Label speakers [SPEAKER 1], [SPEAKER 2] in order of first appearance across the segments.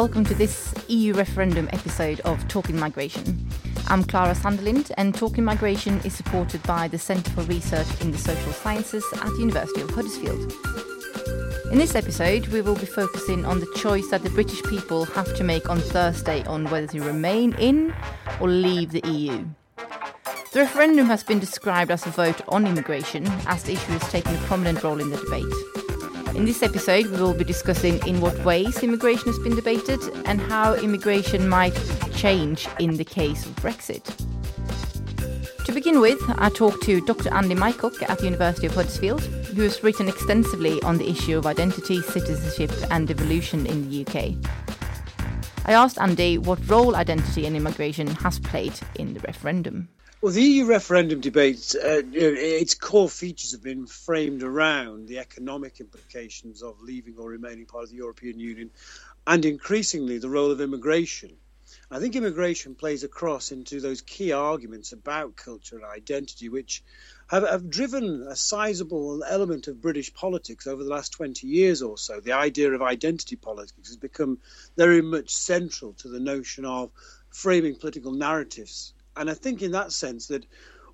[SPEAKER 1] welcome to this EU referendum episode of Talking Migration. I'm Clara Sandelind, and Talking Migration is supported by the Centre for Research in the Social Sciences at the University of Huddersfield. In this episode, we will be focusing on the choice that the British people have to make on Thursday on whether to remain in or leave the EU. The referendum has been described as a vote on immigration, as the issue has taken a prominent role in the debate. In this episode, we will be discussing in what ways immigration has been debated and how immigration might change in the case of Brexit. To begin with, I talked to Dr. Andy Mycock at the University of Huddersfield, who has written extensively on the issue of identity, citizenship, and devolution in the UK. I asked Andy what role identity and immigration has played in the referendum.
[SPEAKER 2] Well, the EU referendum debate, uh, its core features have been framed around the economic implications of leaving or remaining part of the European Union and increasingly the role of immigration. I think immigration plays across into those key arguments about culture and identity, which have, have, driven a sizable element of British politics over the last 20 years or so. The idea of identity politics has become very much central to the notion of framing political narratives and I think in that sense that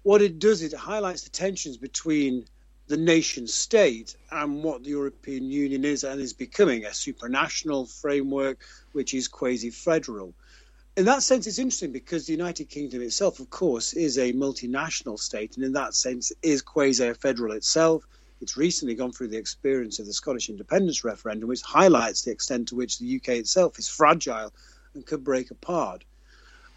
[SPEAKER 2] what it does, it highlights the tensions between the nation state and what the European Union is and is becoming a supranational framework which is quasi federal. In that sense, it's interesting because the United Kingdom itself, of course, is a multinational state and in that sense is quasi federal itself. It's recently gone through the experience of the Scottish independence referendum, which highlights the extent to which the UK itself is fragile and could break apart.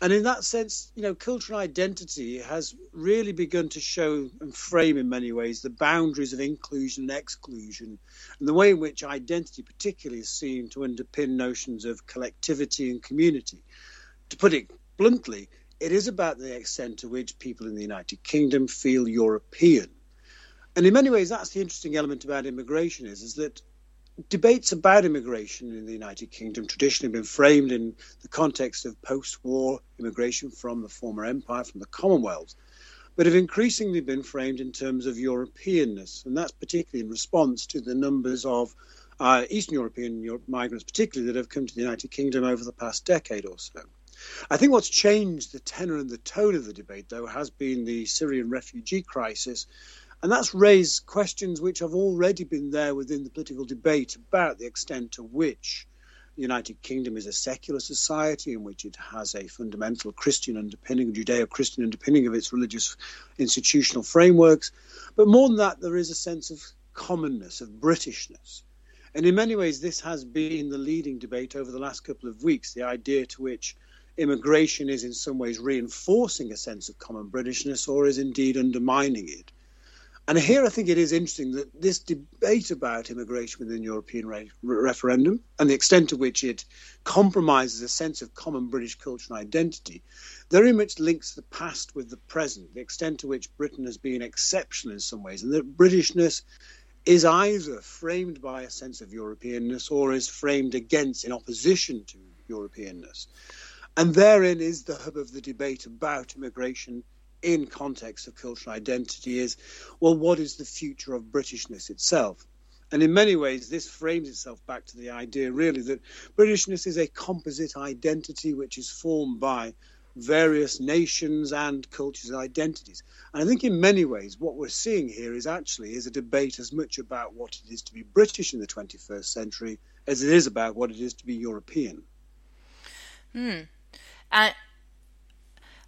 [SPEAKER 2] And in that sense, you know, cultural identity has really begun to show and frame in many ways the boundaries of inclusion and exclusion, and the way in which identity, particularly, is seen to underpin notions of collectivity and community. To put it bluntly, it is about the extent to which people in the United Kingdom feel European. And in many ways, that's the interesting element about immigration is, is that debates about immigration in the United Kingdom traditionally have been framed in the context of post-war immigration from the former empire, from the Commonwealth, but have increasingly been framed in terms of Europeanness, and that's particularly in response to the numbers of uh, Eastern European migrants, particularly that have come to the United Kingdom over the past decade or so. I think what's changed the tenor and the tone of the debate, though, has been the Syrian refugee crisis and that's raised questions which have already been there within the political debate about the extent to which the United Kingdom is a secular society in which it has a fundamental Christian underpinning, Judeo Christian underpinning of its religious institutional frameworks. But more than that, there is a sense of commonness, of Britishness. And in many ways, this has been the leading debate over the last couple of weeks the idea to which immigration is in some ways reinforcing a sense of common Britishness or is indeed undermining it. And here I think it is interesting that this debate about immigration within the European re- referendum and the extent to which it compromises a sense of common British culture and identity very much links the past with the present, the extent to which Britain has been exceptional in some ways, and that Britishness is either framed by a sense of Europeanness or is framed against in opposition to Europeanness. And therein is the hub of the debate about immigration in context of cultural identity is well, what is the future of Britishness itself? And in many ways, this frames itself back to the idea, really, that Britishness is a composite identity which is formed by various nations and cultures and identities. And I think in many ways, what we're seeing here is actually is a debate as much about what it is to be British in the 21st century as it is about what it is to be European.
[SPEAKER 1] Hmm. Uh,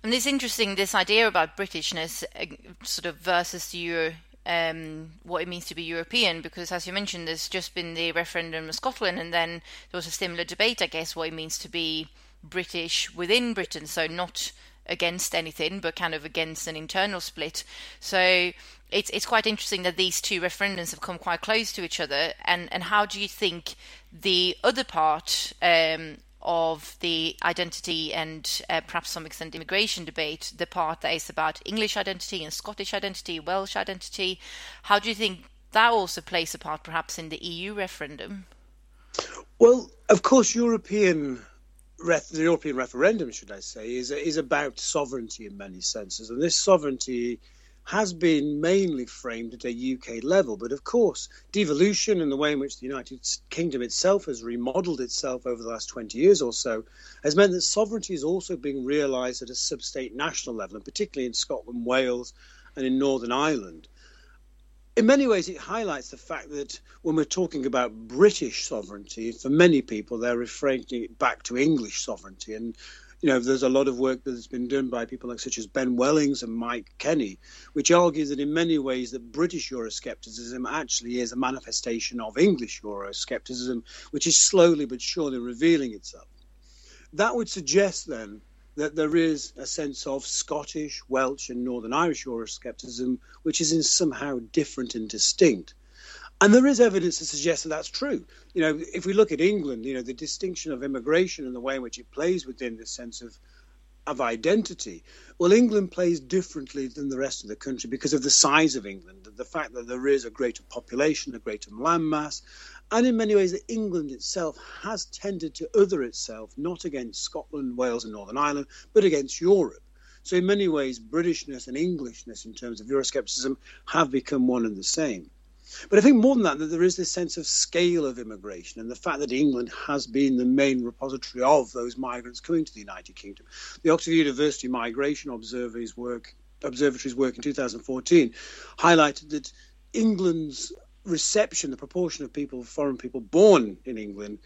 [SPEAKER 1] and it's interesting this idea about Britishness, uh, sort of versus the Euro, um, what it means to be European, because as you mentioned, there's just been the referendum in Scotland, and then there was a similar debate, I guess, what it means to be British within Britain, so not against anything, but kind of against an internal split. So it's it's quite interesting that these two referendums have come quite close to each other. And and how do you think the other part um, of the identity and uh, perhaps some extent immigration debate, the part that is about English identity and Scottish identity, Welsh identity. How do you think that also plays a part perhaps in the EU referendum?
[SPEAKER 2] Well, of course, European the European referendum, should I say, is is about sovereignty in many senses, and this sovereignty has been mainly framed at a UK level. But of course, devolution and the way in which the United Kingdom itself has remodeled itself over the last 20 years or so has meant that sovereignty is also being realised at a sub state national level, and particularly in Scotland, Wales, and in Northern Ireland. In many ways, it highlights the fact that when we're talking about British sovereignty, for many people, they're referring it back to English sovereignty. And you know, there's a lot of work that has been done by people like such as Ben Wellings and Mike Kenny, which argues that in many ways that British Euroscepticism actually is a manifestation of English Euroscepticism, which is slowly but surely revealing itself. That would suggest then that there is a sense of Scottish, Welsh, and Northern Irish Euroscepticism, which is in somehow different and distinct. And there is evidence to suggest that that's true. You know, if we look at England, you know, the distinction of immigration and the way in which it plays within this sense of of identity. Well, England plays differently than the rest of the country because of the size of England, the fact that there is a greater population, a greater landmass, and in many ways that England itself has tended to other itself, not against Scotland, Wales, and Northern Ireland, but against Europe. So, in many ways, Britishness and Englishness in terms of Euroscepticism have become one and the same. But I think more than that, that there is this sense of scale of immigration and the fact that England has been the main repository of those migrants coming to the United Kingdom. The Oxford University Migration Observatory's work, Observatory's work in 2014 highlighted that England's reception, the proportion of people, foreign people born in England,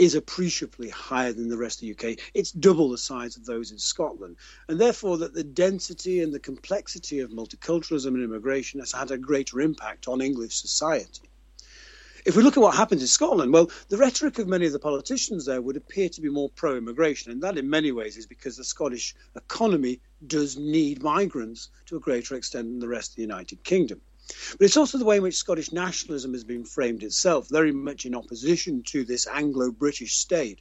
[SPEAKER 2] is appreciably higher than the rest of the UK. It's double the size of those in Scotland. And therefore, that the density and the complexity of multiculturalism and immigration has had a greater impact on English society. If we look at what happens in Scotland, well, the rhetoric of many of the politicians there would appear to be more pro immigration. And that, in many ways, is because the Scottish economy does need migrants to a greater extent than the rest of the United Kingdom. But it's also the way in which Scottish nationalism has been framed itself, very much in opposition to this Anglo British state.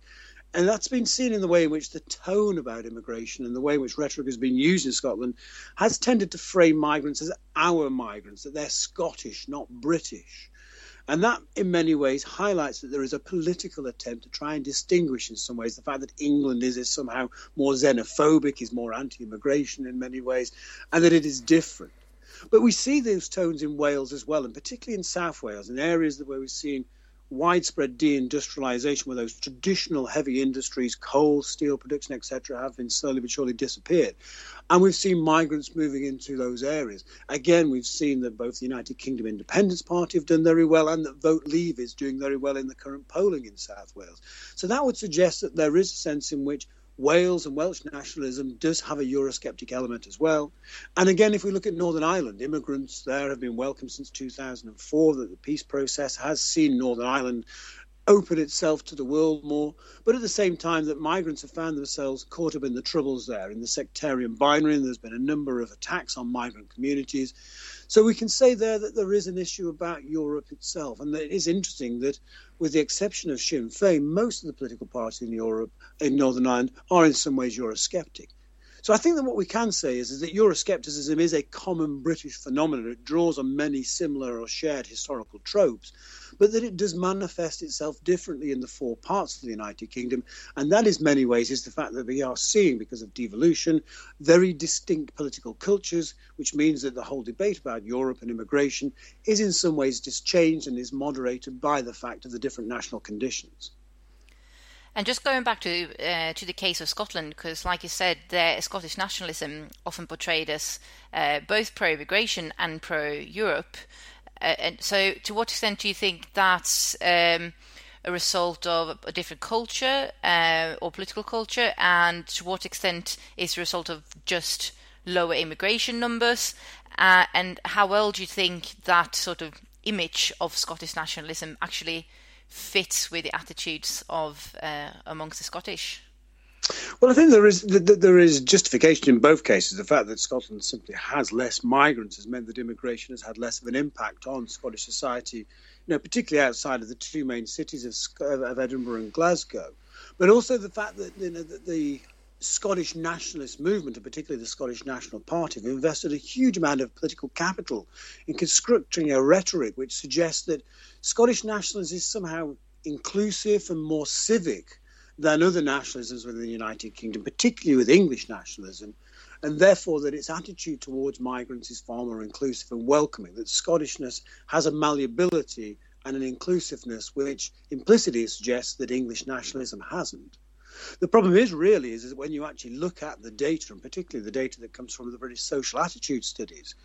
[SPEAKER 2] And that's been seen in the way in which the tone about immigration and the way in which rhetoric has been used in Scotland has tended to frame migrants as our migrants, that they're Scottish, not British. And that, in many ways, highlights that there is a political attempt to try and distinguish, in some ways, the fact that England is, is somehow more xenophobic, is more anti immigration in many ways, and that it is different. But we see those tones in Wales as well, and particularly in South Wales, in areas where we've seen widespread deindustrialization, where those traditional heavy industries, coal, steel production, etc., have been slowly but surely disappeared. And we've seen migrants moving into those areas. Again, we've seen that both the United Kingdom Independence Party have done very well and that Vote Leave is doing very well in the current polling in South Wales. So that would suggest that there is a sense in which Wales and Welsh nationalism does have a Eurosceptic element as well. And again, if we look at Northern Ireland, immigrants there have been welcome since 2004. That the peace process has seen Northern Ireland open itself to the world more, but at the same time that migrants have found themselves caught up in the troubles there, in the sectarian binary, and there's been a number of attacks on migrant communities. So we can say there that there is an issue about Europe itself, and it is interesting that, with the exception of Sinn Féin, most of the political parties in Europe, in Northern Ireland, are in some ways Eurosceptic. So I think that what we can say is, is that Euroscepticism is a common British phenomenon. It draws on many similar or shared historical tropes, but that it does manifest itself differently in the four parts of the United Kingdom. And that, in many ways, is the fact that we are seeing, because of devolution, very distinct political cultures, which means that the whole debate about Europe and immigration is in some ways just changed and is moderated by the fact of the different national conditions.
[SPEAKER 1] And just going back to uh, to the case of Scotland, because like you said, Scottish nationalism often portrayed as uh, both pro-immigration and pro-Europe. Uh, and so, to what extent do you think that's um, a result of a different culture uh, or political culture, and to what extent is a result of just lower immigration numbers? Uh, and how well do you think that sort of image of Scottish nationalism actually fits with the attitudes of uh, amongst the Scottish?
[SPEAKER 2] Well, I think there is there is justification in both cases. The fact that Scotland simply has less migrants has meant that immigration has had less of an impact on Scottish society, you know, particularly outside of the two main cities of, of Edinburgh and Glasgow. But also the fact that you know that the Scottish nationalist movement, and particularly the Scottish National Party, have invested a huge amount of political capital in constructing a rhetoric which suggests that Scottish nationalism is somehow inclusive and more civic than other nationalisms within the United Kingdom, particularly with English nationalism, and therefore that its attitude towards migrants is far more inclusive and welcoming, that Scottishness has a malleability and an inclusiveness which implicitly suggests that English nationalism hasn't. The problem is really is, is when you actually look at the data, and particularly the data that comes from the British social attitude studies,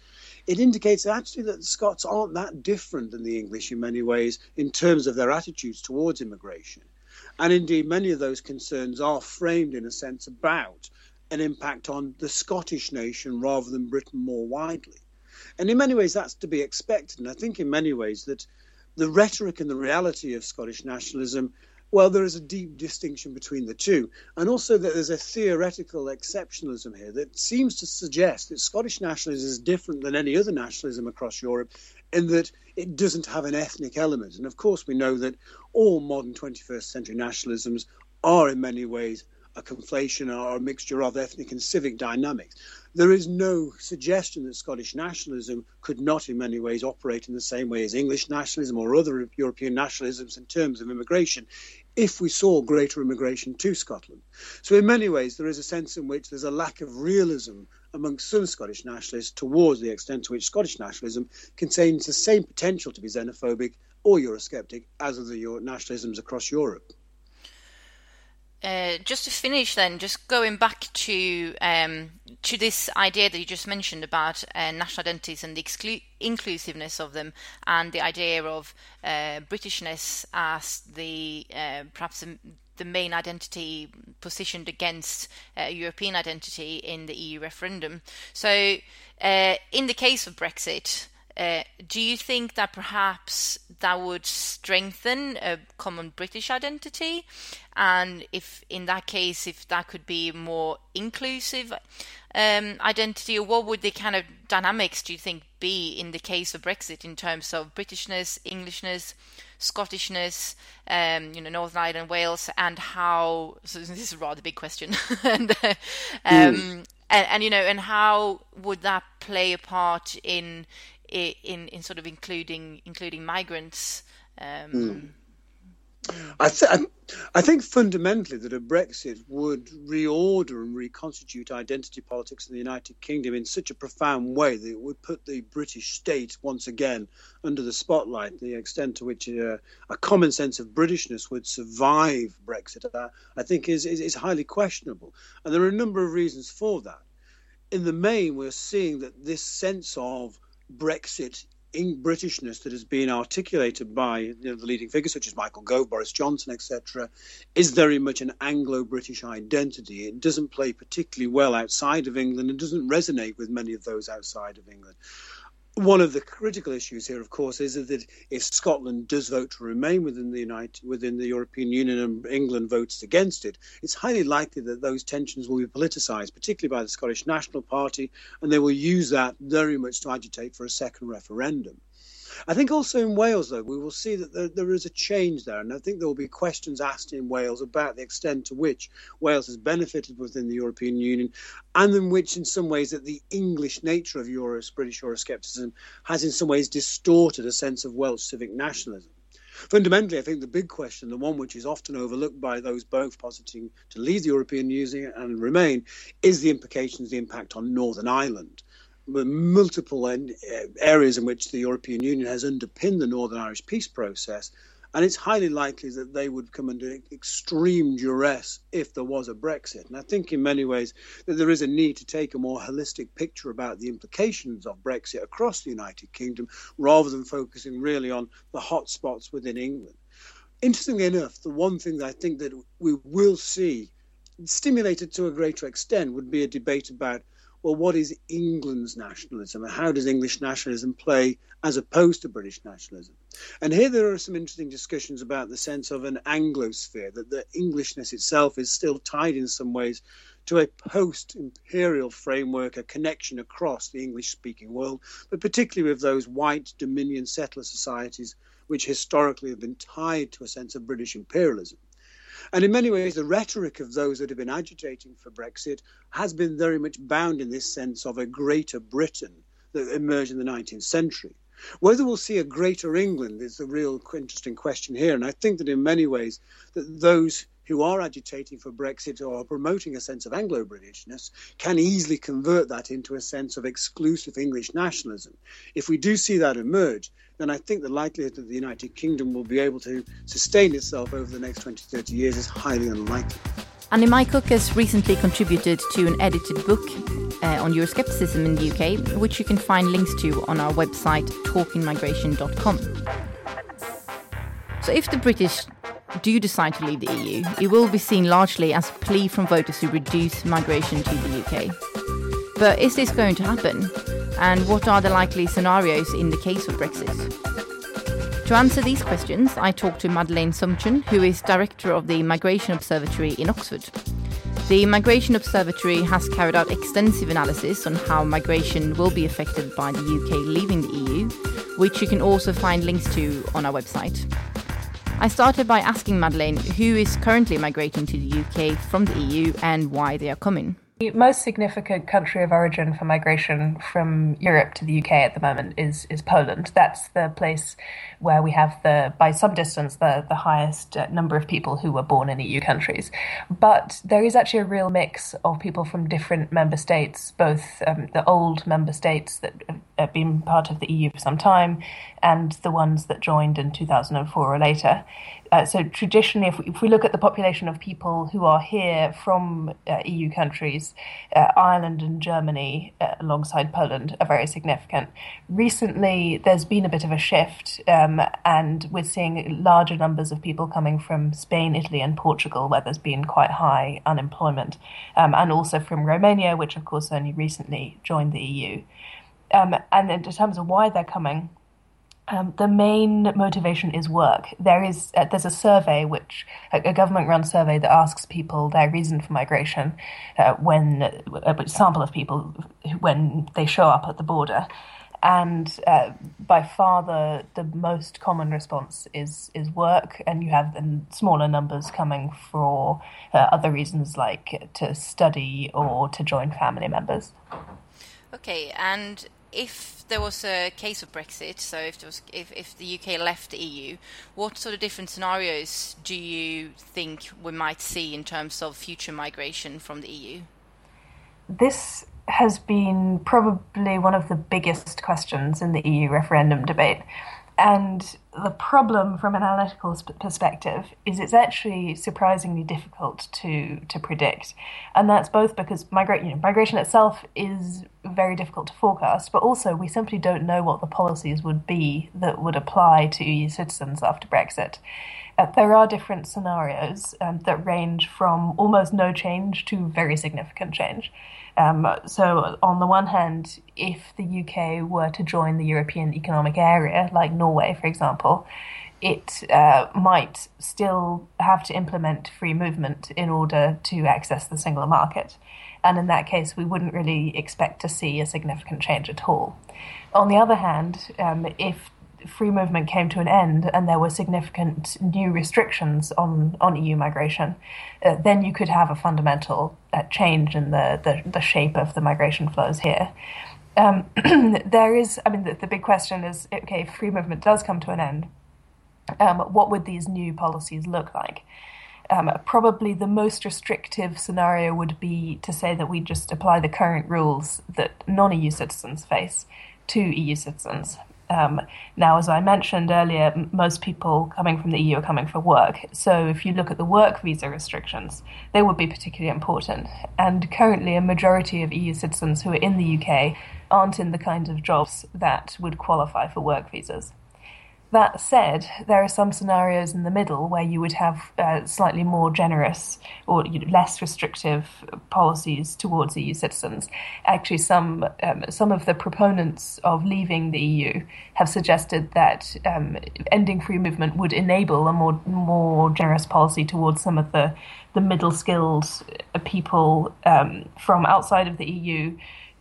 [SPEAKER 2] it indicates actually that the Scots aren't that different than the English in many ways in terms of their attitudes towards immigration. And indeed, many of those concerns are framed in a sense about an impact on the Scottish nation rather than Britain more widely. And in many ways, that's to be expected. And I think in many ways that the rhetoric and the reality of Scottish nationalism well, there is a deep distinction between the two, and also that there's a theoretical exceptionalism here that seems to suggest that Scottish nationalism is different than any other nationalism across Europe in that it doesn't have an ethnic element. And of course, we know that all modern 21st century nationalisms are in many ways a conflation or a mixture of ethnic and civic dynamics. There is no suggestion that Scottish nationalism could not, in many ways, operate in the same way as English nationalism or other European nationalisms in terms of immigration if we saw greater immigration to Scotland. So, in many ways, there is a sense in which there's a lack of realism amongst some Scottish nationalists towards the extent to which Scottish nationalism contains the same potential to be xenophobic or Eurosceptic as other nationalisms across Europe.
[SPEAKER 1] Uh, just to finish, then, just going back to um, to this idea that you just mentioned about uh, national identities and the exclu- inclusiveness of them, and the idea of uh, Britishness as the uh, perhaps the, main identity positioned against uh, European identity in the EU referendum. So, in the case of Brexit. Uh, do you think that perhaps that would strengthen a common British identity? And if in that case, if that could be more inclusive um, identity, or what would the kind of dynamics do you think be in the case of Brexit in terms of Britishness, Englishness, Scottishness, um, you know, Northern Ireland, Wales, and how? So this is a rather big question, and, uh, um, mm. and, and you know, and how would that play a part in in in sort of including including migrants. Um, mm.
[SPEAKER 2] I, th- I think fundamentally that a Brexit would reorder and reconstitute identity politics in the United Kingdom in such a profound way that it would put the British state once again under the spotlight. The extent to which uh, a common sense of Britishness would survive Brexit, uh, I think, is, is, is highly questionable. And there are a number of reasons for that. In the main, we're seeing that this sense of Brexit in Britishness that has been articulated by you know, the leading figures such as Michael Gove, Boris Johnson, etc., is very much an Anglo-British identity. It doesn't play particularly well outside of England and doesn't resonate with many of those outside of England. One of the critical issues here, of course, is that if Scotland does vote to remain within the United, within the European Union and England votes against it, it's highly likely that those tensions will be politicised, particularly by the Scottish National Party, and they will use that very much to agitate for a second referendum. I think also in Wales, though, we will see that there, there is a change there, and I think there will be questions asked in Wales about the extent to which Wales has benefited within the European Union, and in which, in some ways, that the English nature of British Euroscepticism has, in some ways, distorted a sense of Welsh civic nationalism. Fundamentally, I think the big question, the one which is often overlooked by those both positing to leave the European Union and remain, is the implications, the impact on Northern Ireland multiple uh, areas in which the European Union has underpinned the Northern Irish peace process. And it's highly likely that they would come under extreme duress if there was a Brexit. And I think, in many ways, that there is a need to take a more holistic picture about the implications of Brexit across the United Kingdom rather than focusing really on the hot spots within England. Interestingly enough, the one thing that I think that we will see stimulated to a greater extent would be a debate about well, what is England's nationalism and how does English nationalism play as opposed to British nationalism? And here there are some interesting discussions about the sense of an Anglosphere, that the Englishness itself is still tied in some ways to a post imperial framework, a connection across the English speaking world, but particularly with those white dominion settler societies which historically have been tied to a sense of British imperialism. And in many ways, the rhetoric of those that have been agitating for Brexit has been very much bound in this sense of a greater Britain that emerged in the 19th century. Whether we'll see a greater England is the real interesting question here. And I think that in many ways, that those who are agitating for Brexit or promoting a sense of Anglo Britishness can easily convert that into a sense of exclusive English nationalism. If we do see that emerge, then I think the likelihood that the United Kingdom will be able to sustain itself over the next 20, 30 years is highly unlikely.
[SPEAKER 1] Andy Mycock has recently contributed to an edited book uh, on Euroscepticism in the UK, which you can find links to on our website talkingmigration.com. So, if the British do decide to leave the EU, it will be seen largely as a plea from voters to reduce migration to the UK. But is this going to happen? And what are the likely scenarios in the case of Brexit? To answer these questions, I talked to Madeleine Sumption, who is director of the Migration Observatory in Oxford. The Migration Observatory has carried out extensive analysis on how migration will be affected by the UK leaving the EU, which you can also find links to on our website. I started by asking Madeleine who is currently migrating to the UK from the EU and why they are coming.
[SPEAKER 3] The most significant country of origin for migration from Europe to the UK at the moment is is Poland. That's the place where we have the by some distance the the highest uh, number of people who were born in EU countries. But there is actually a real mix of people from different member states, both um, the old member states that have been part of the EU for some time, and the ones that joined in 2004 or later. Uh, so traditionally, if we, if we, look at the population of people who are here from uh, EU countries, uh, Ireland and Germany, uh, alongside Poland, are very significant. Recently, there's been a bit of a shift, um, and we're seeing larger numbers of people coming from Spain, Italy, and Portugal, where there's been quite high unemployment, um, and also from Romania, which of course only recently joined the EU. Um, and in terms of why they're coming, um, the main motivation is work. There is uh, there's a survey which a, a government-run survey that asks people their reason for migration uh, when uh, a sample of people when they show up at the border, and uh, by far the the most common response is is work, and you have smaller numbers coming for uh, other reasons like to study or to join family members.
[SPEAKER 1] Okay, and if there was a case of Brexit, so if was, if, if the UK left the EU, what sort of different scenarios do you think we might see in terms of future migration from the EU?
[SPEAKER 3] This has been probably one of the biggest questions in the EU referendum debate. And the problem from an analytical perspective is it's actually surprisingly difficult to to predict, and that's both because migra- you know, migration itself is very difficult to forecast, but also we simply don't know what the policies would be that would apply to EU citizens after Brexit. Uh, there are different scenarios um, that range from almost no change to very significant change. Um, so, on the one hand, if the UK were to join the European Economic Area, like Norway, for example, it uh, might still have to implement free movement in order to access the single market. And in that case, we wouldn't really expect to see a significant change at all. On the other hand, um, if free movement came to an end and there were significant new restrictions on, on EU migration, uh, then you could have a fundamental uh, change in the, the, the, shape of the migration flows here. Um, there is, I mean, the, the, big question is okay, if free movement does come to an end, um, what would these new policies look like? Um, probably the most restrictive scenario would be to say that we just apply the current rules that non EU citizens face to EU citizens. Um, now, as I mentioned earlier, most people coming from the EU are coming for work. So, if you look at the work visa restrictions, they would be particularly important. And currently, a majority of EU citizens who are in the UK aren't in the kinds of jobs that would qualify for work visas. That said, there are some scenarios in the middle where you would have uh, slightly more generous or you know, less restrictive policies towards EU citizens. Actually, some um, some of the proponents of leaving the EU have suggested that um, ending free movement would enable a more more generous policy towards some of the the middle skilled people um, from outside of the EU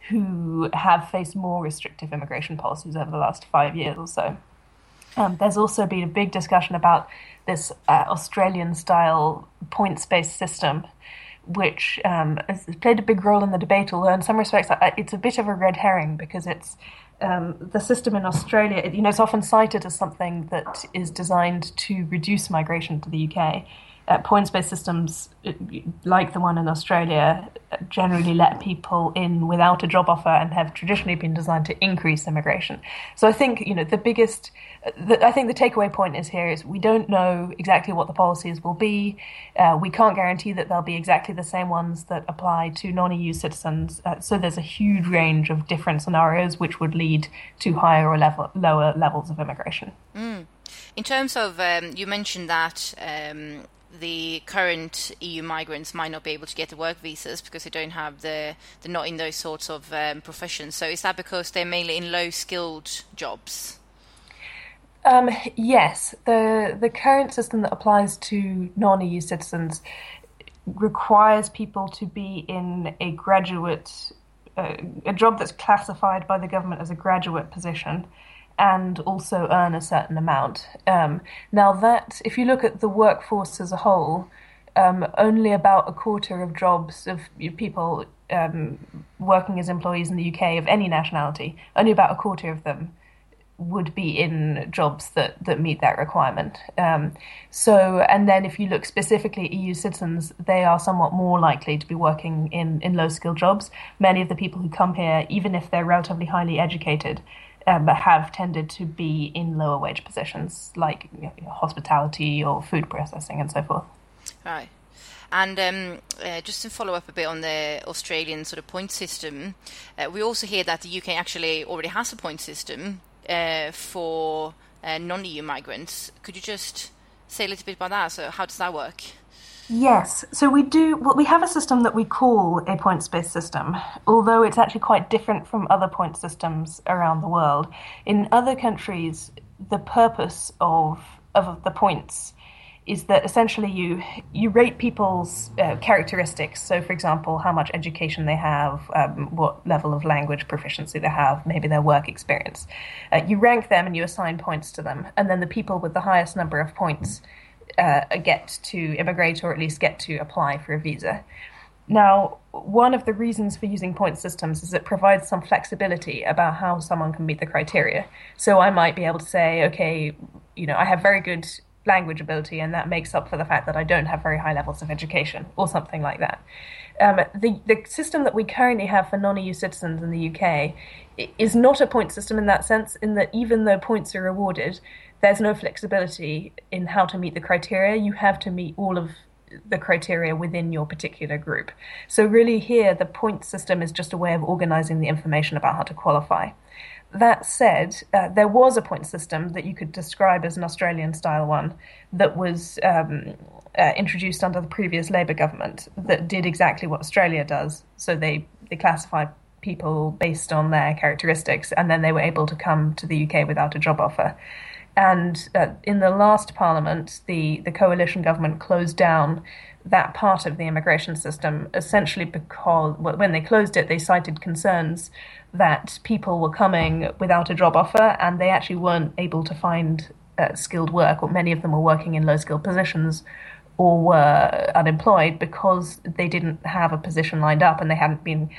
[SPEAKER 3] who have faced more restrictive immigration policies over the last five years or so. Um, there's also been a big discussion about this uh, Australian style points based system, which um, has played a big role in the debate, although in some respects it's a bit of a red herring because it's um, the system in Australia, you know, it's often cited as something that is designed to reduce migration to the UK. Uh, points based systems, like the one in Australia, generally let people in without a job offer and have traditionally been designed to increase immigration. So I think you know the biggest, the, I think the takeaway point is here is we don't know exactly what the policies will be. Uh, we can't guarantee that they'll be exactly the same ones that apply to non-EU citizens. Uh, so there's a huge range of different scenarios which would lead to higher or level, lower levels of immigration.
[SPEAKER 1] Mm. In terms of, um, you mentioned that um, the current EU migrants might not be able to get the work visas because they don't have the they're not in those sorts of um, professions. So is that because they're mainly in low skilled jobs?
[SPEAKER 3] Um, yes, the the current system that applies to non EU citizens requires people to be in a graduate uh, a job that's classified by the government as a graduate position and also earn a certain amount. Um, now, that, if you look at the workforce as a whole, um, only about a quarter of jobs of people um, working as employees in the UK of any nationality, only about a quarter of them would be in jobs that, that meet that requirement. Um, so, and then if you look specifically at EU citizens, they are somewhat more likely to be working in, in low skilled jobs. Many of the people who come here, even if they're relatively highly educated, um, have tended to be in lower wage positions like you know, hospitality or food processing and so forth.
[SPEAKER 1] Right. And um, uh, just to follow up a bit on the Australian sort of point system, uh, we also hear that the UK actually already has a point system uh, for uh, non EU migrants. Could you just say a little bit about that? So, how does that work?
[SPEAKER 3] Yes. So we do. Well, we have a system that we call a points-based system, although it's actually quite different from other point systems around the world. In other countries, the purpose of of the points is that essentially you you rate people's uh, characteristics. So, for example, how much education they have, um, what level of language proficiency they have, maybe their work experience. Uh, you rank them and you assign points to them, and then the people with the highest number of points uh, get to immigrate or at least get to apply for a visa. Now, one of the reasons for using point systems is it provides some flexibility about how someone can meet the criteria. So I might be able to say, okay, you know, I have very good language ability, and that makes up for the fact that I don't have very high levels of education, or something like that. Um, the the system that we currently have for non-EU citizens in the UK is not a point system in that sense. In that even though points are awarded, there's no flexibility in how to meet the criteria. You have to meet all of the criteria within your particular group. So, really, here, the point system is just a way of organizing the information about how to qualify. That said, uh, there was a point system that you could describe as an Australian style one that was um, uh, introduced under the previous Labour government that did exactly what Australia does. So, they, they classify people based on their characteristics, and then they were able to come to the UK without a job offer. And uh, in the last parliament, the, the coalition government closed down that part of the immigration system essentially because when they closed it, they cited concerns that people were coming without a job offer and they actually weren't able to find uh, skilled work, or many of them were working in low skilled positions or were unemployed because they didn't have a position lined up and they hadn't been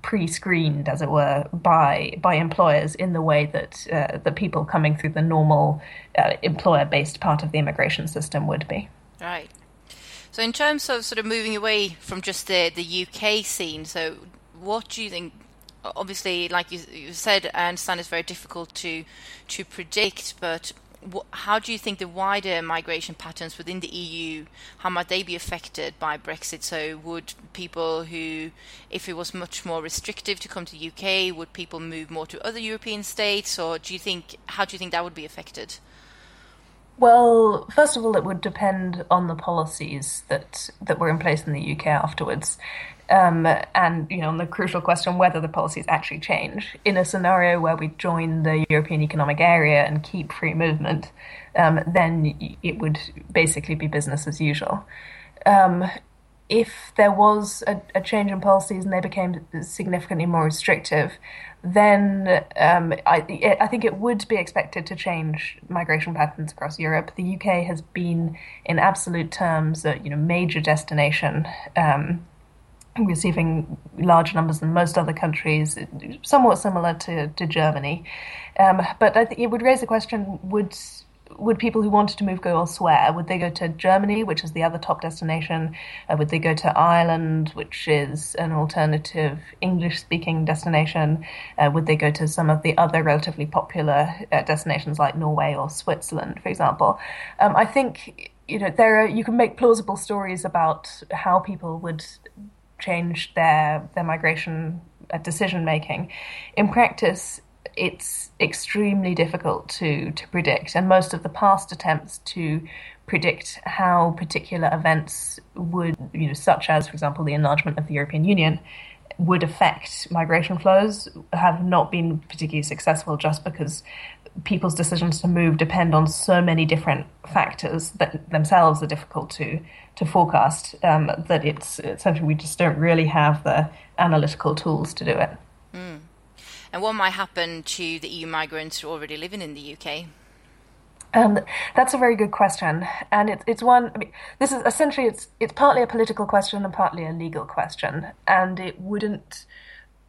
[SPEAKER 3] pre-screened, as it were, by by employers in the way that uh, the people coming through the normal uh, employer-based part of the immigration system would be.
[SPEAKER 1] Right. So, in terms of sort of moving away from just the the UK scene, so what do you think? Obviously, like you, you said, I understand it's very difficult to to predict, but how do you think the wider migration patterns within the EU, how might they be affected by Brexit? So would people who, if it was much more restrictive to come to the UK, would people move more to other European states, or do you think, how do you think that would be affected?
[SPEAKER 3] Well, first of all, it would depend on the policies that, that were in place in the UK afterwards. Um, and you know, the crucial question whether the policies actually change in a scenario where we join the European Economic Area and keep free movement, um, then it would basically be business as usual. Um, if there was a, a, change in policies and they became significantly more restrictive, then um, I, I, think it would be expected to change migration patterns across Europe. The UK has been, in absolute terms, a you know major destination um, receiving larger numbers than most other countries, somewhat similar to, to Germany. Um, but I think it would raise the question: Would would people who wanted to move go elsewhere? Would they go to Germany, which is the other top destination? Uh, would they go to Ireland, which is an alternative English speaking destination? Uh, would they go to some of the other relatively popular uh, destinations like Norway or Switzerland, for example? Um, I think you know there are, you can make plausible stories about how people would change their their migration uh, decision making. In practice, it's extremely difficult to to predict, and most of the past attempts to predict how particular events would, you know, such as, for example, the enlargement of the European Union, would affect migration flows have not been particularly successful just because people's decisions to move depend on so many different factors that themselves are difficult to to forecast um, that it's essentially we just don't really have the analytical tools to do it. Mm.
[SPEAKER 1] And what might happen to the EU migrants who are already living in the UK?
[SPEAKER 3] Um, that's a very good question, and it's it's one. I mean, this is essentially it's it's partly a political question and partly a legal question, and it wouldn't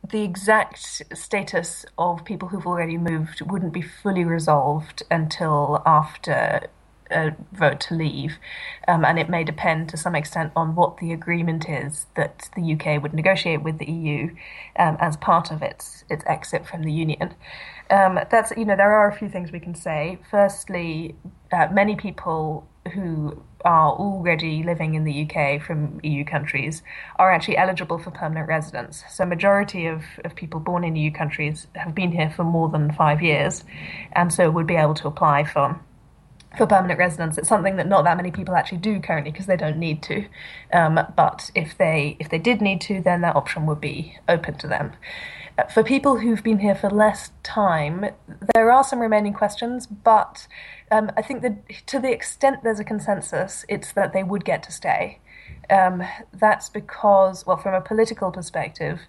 [SPEAKER 3] the exact status of people who've already moved wouldn't be fully resolved until after a vote to leave, um, and it may depend to some extent on what the agreement is that the UK would negotiate with the EU um, as part of its its exit from the union. Um, that's you know there are a few things we can say. Firstly, uh, many people who are already living in the UK from EU countries are actually eligible for permanent residence. So, majority of, of people born in EU countries have been here for more than five years, and so would be able to apply for for permanent residence. It's something that not that many people actually do currently because they don't need to. Um, but if they if they did need to, then that option would be open to them. For people who've been here for less time, there are some remaining questions, but um, I think that to the extent there's a consensus, it's that they would get to stay. Um, that's because, well, from a political perspective,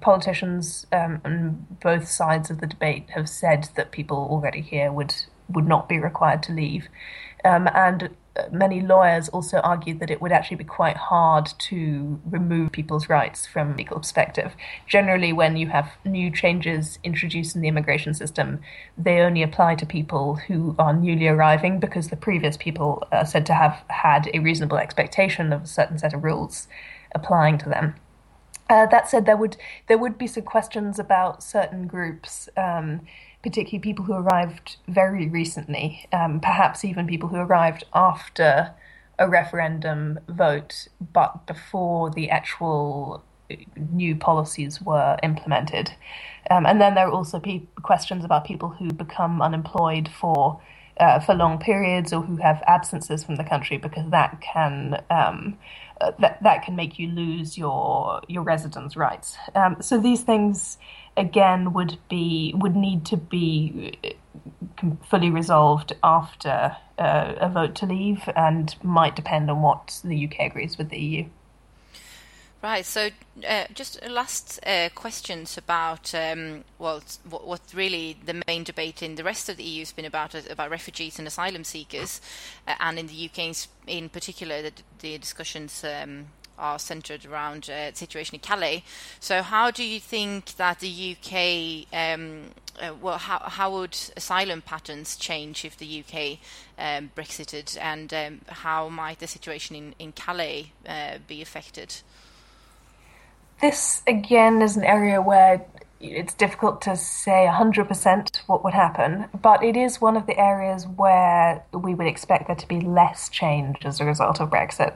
[SPEAKER 3] politicians um, on both sides of the debate have said that people already here would would not be required to leave. Um, and many lawyers also argued that it would actually be quite hard to remove people's rights from a legal perspective. Generally, when you have new changes introduced in the immigration system, they only apply to people who are newly arriving because the previous people are said to have had a reasonable expectation of a certain set of rules applying to them. Uh, that said, there would there would be some questions about certain groups. Um, particularly people who arrived very recently, um, perhaps even people who arrived after a referendum vote, but before the actual uh, new policies were implemented. Um, and then there are also pe- questions about people who become unemployed for uh, for long periods or who have absences from the country because that can um, uh, that that can make you lose your your residence rights. Um, so these things again would be would need to be uh, fully resolved after uh, a vote to leave and might depend on what the UK agrees with the EU.
[SPEAKER 1] Right. So, uh, just last uh, questions about um, well, what, what, really the main debate in the rest of the EU has been about uh, about refugees and asylum seekers, uh, and in the UK in particular, the, the discussions um, are centered around uh, the situation in Calais. So, how do you think that the UK, um, uh, well, how, how would asylum patterns change if the UK um, Brexited, and um, how might the situation in, in Calais be affected?
[SPEAKER 3] This again is an area where it's difficult to say 100% what would happen, but it is one of the areas where we would expect there to be less change as a result of Brexit.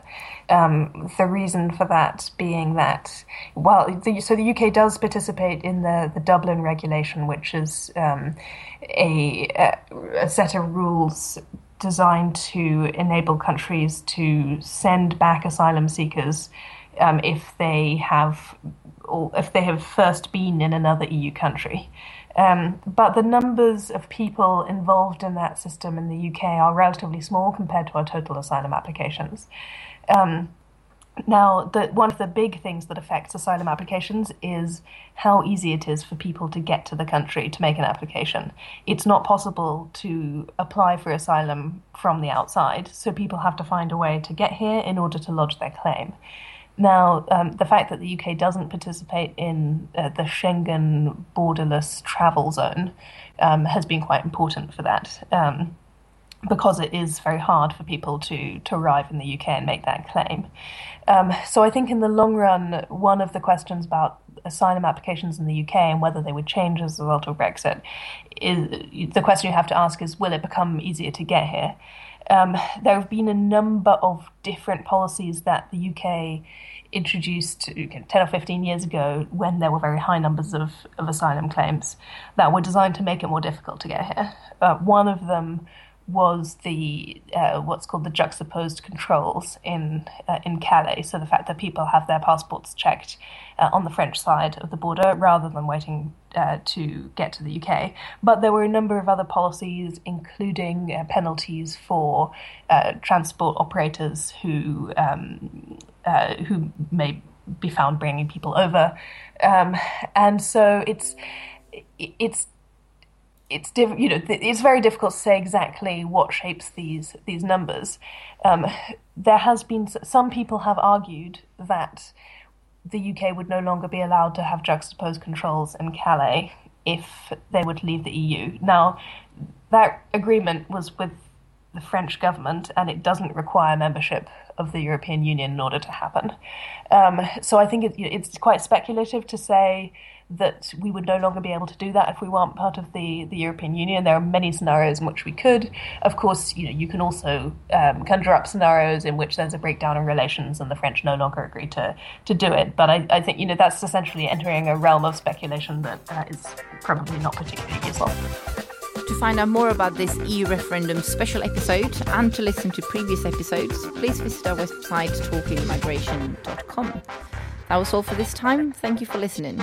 [SPEAKER 3] Um, the reason for that being that, well, the, so the UK does participate in the, the Dublin regulation, which is um, a, a set of rules designed to enable countries to send back asylum seekers um, if they have or if they have first been in another EU country. Um, but the numbers of people involved in that system in the UK are relatively small compared to our total asylum applications. Um, now, the, one of the big things that affects asylum applications is how easy it is for people to get to the country to make an application. It's not possible to apply for asylum from the outside, so people have to find a way to get here in order to lodge their claim. Now, um, the fact that the UK doesn't participate in uh, the Schengen borderless travel zone um, has been quite important for that. Um, because it is very hard for people to, to arrive in the UK and make that claim. Um, so I think in the long run, one of the questions about asylum applications in the UK and whether they would change as a result of Brexit is the question you have to ask is will it become easier to get here? Um, there have been a number of different policies that the UK introduced 10 or 15 years ago when there were very high numbers of, of asylum claims that were designed to make it more difficult to get here. Uh, one of them was the uh, what's called the juxtaposed controls in uh, in Calais. So the fact that people have their passports checked uh, on the French side of the border rather than waiting uh, to get to the UK. But there were a number of other policies, including uh, penalties for uh, transport operators who um, who may be found bringing people over, um, and so it's it's it's diff- you know it's very difficult to say exactly what shapes these these numbers. Um, there has been some people have argued that the UK would no longer be allowed to have juxtaposed controls in Calais if they were to leave the EU. Now, that agreement was with the French government, and it doesn't require membership of the European Union in order to happen. Um, so I think it, it's quite speculative to say that we would no longer be able to do that if we weren't part of the, the European Union. There are many scenarios in which we could. Of course, you know, you can also um, conjure up scenarios in which there's a breakdown in relations and the French no longer agree to, to do it. But I, I think, you know, that's essentially entering a realm of speculation that uh, is probably not particularly useful.
[SPEAKER 1] To find out more about this EU referendum special episode and to listen to previous episodes, please visit our website talkingmigration.com. That was all for this time. Thank you for listening.